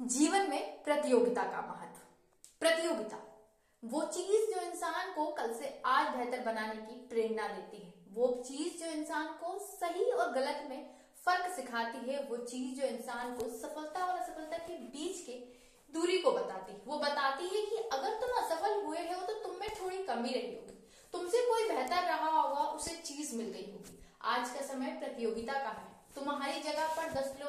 जीवन में प्रतियोगिता का महत्व। प्रतियोगिता, वो चीज़ जो इंसान को कल से आज बेहतर बनाने की प्रेरणा देती है। वो चीज़ जो इंसान को सही और गलत में फ़र्क सिखाती है, वो चीज़ जो इंसान को सफलता और असफलता के बीच के दूरी को बताती है। वो बताती है कि अगर तुम असफल हुए हो तो तुम में थोड़ी कमी रही होगी। तुमसे कोई बेहतर रहा होगा, उसे चीज़ मिल गई होगी। आज का समय प्रतियोगिता का है। तुम्हारी जगह पर दस लोग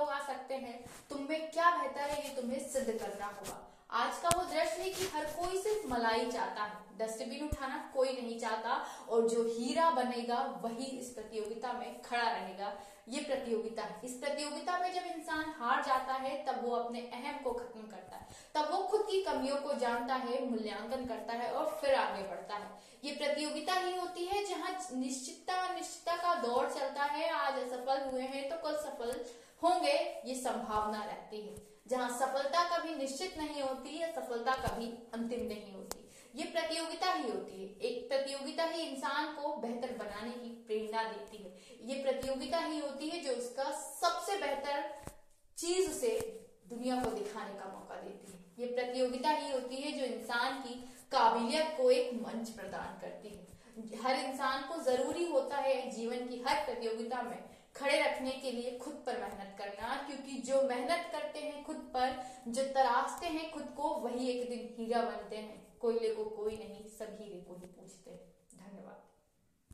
हैं, तुम में क्या बेहतर है ये तुम्हें सिद्ध करना होगा। आज का वो दृश्य है कि हर कोई सिर्फ़ मलाई चाहता है। डस्टबिन उठाना कोई नहीं चाहता और जो हीरा बनेगा वही इस प्रतियोगिता में खड़ा रहेगा। ये प्रतियोगिता है। इस प्रतियोगिता में जब इंसान हार जाता है, तब वो अपने अहम को खत्म करता है। तब वो खुद की कमियों को जानता है, मूल्यांकन करता है और फिर आगे बढ़ता है। ये प्रतियोगिता ही होती है जहाँ निश्चितता निश्चितता का दौर चलता है। आज असफल हुए हैं तो कल सफल होंगे, ये संभावना रहती है। जहाँ सफलता कभी निश्चित नहीं होती या सफलता कभी अंतिम नहीं होती। ये प्रतियोगिता ही होती है। एक प्रतियोगिता ही इंसान को बेहतर बनाने की प्रेरणा देती है। ये प्रतियोगिता ही होती है जो उसका सबसे बेहतर चीज़ से दुनिया को दिखाने का मौका देती है। ये प्रतियोगिता ही होती है जो इंसान की काबिलियत को एक मंच प्रदान करती है। हर इंसान को ज़रूरी होता है जीवन की हर प्रतियोगिता में खड़े रखने के लिए खुद पर मेहनत करना, क्योंकि जो मेहनत करते हैं खुद पर, जो तराशते हैं खुद को, वही एक दिन हीरा बनते हैं। कोयले को कोई नहीं हीरे को ही पूछते हैं। धन्यवाद।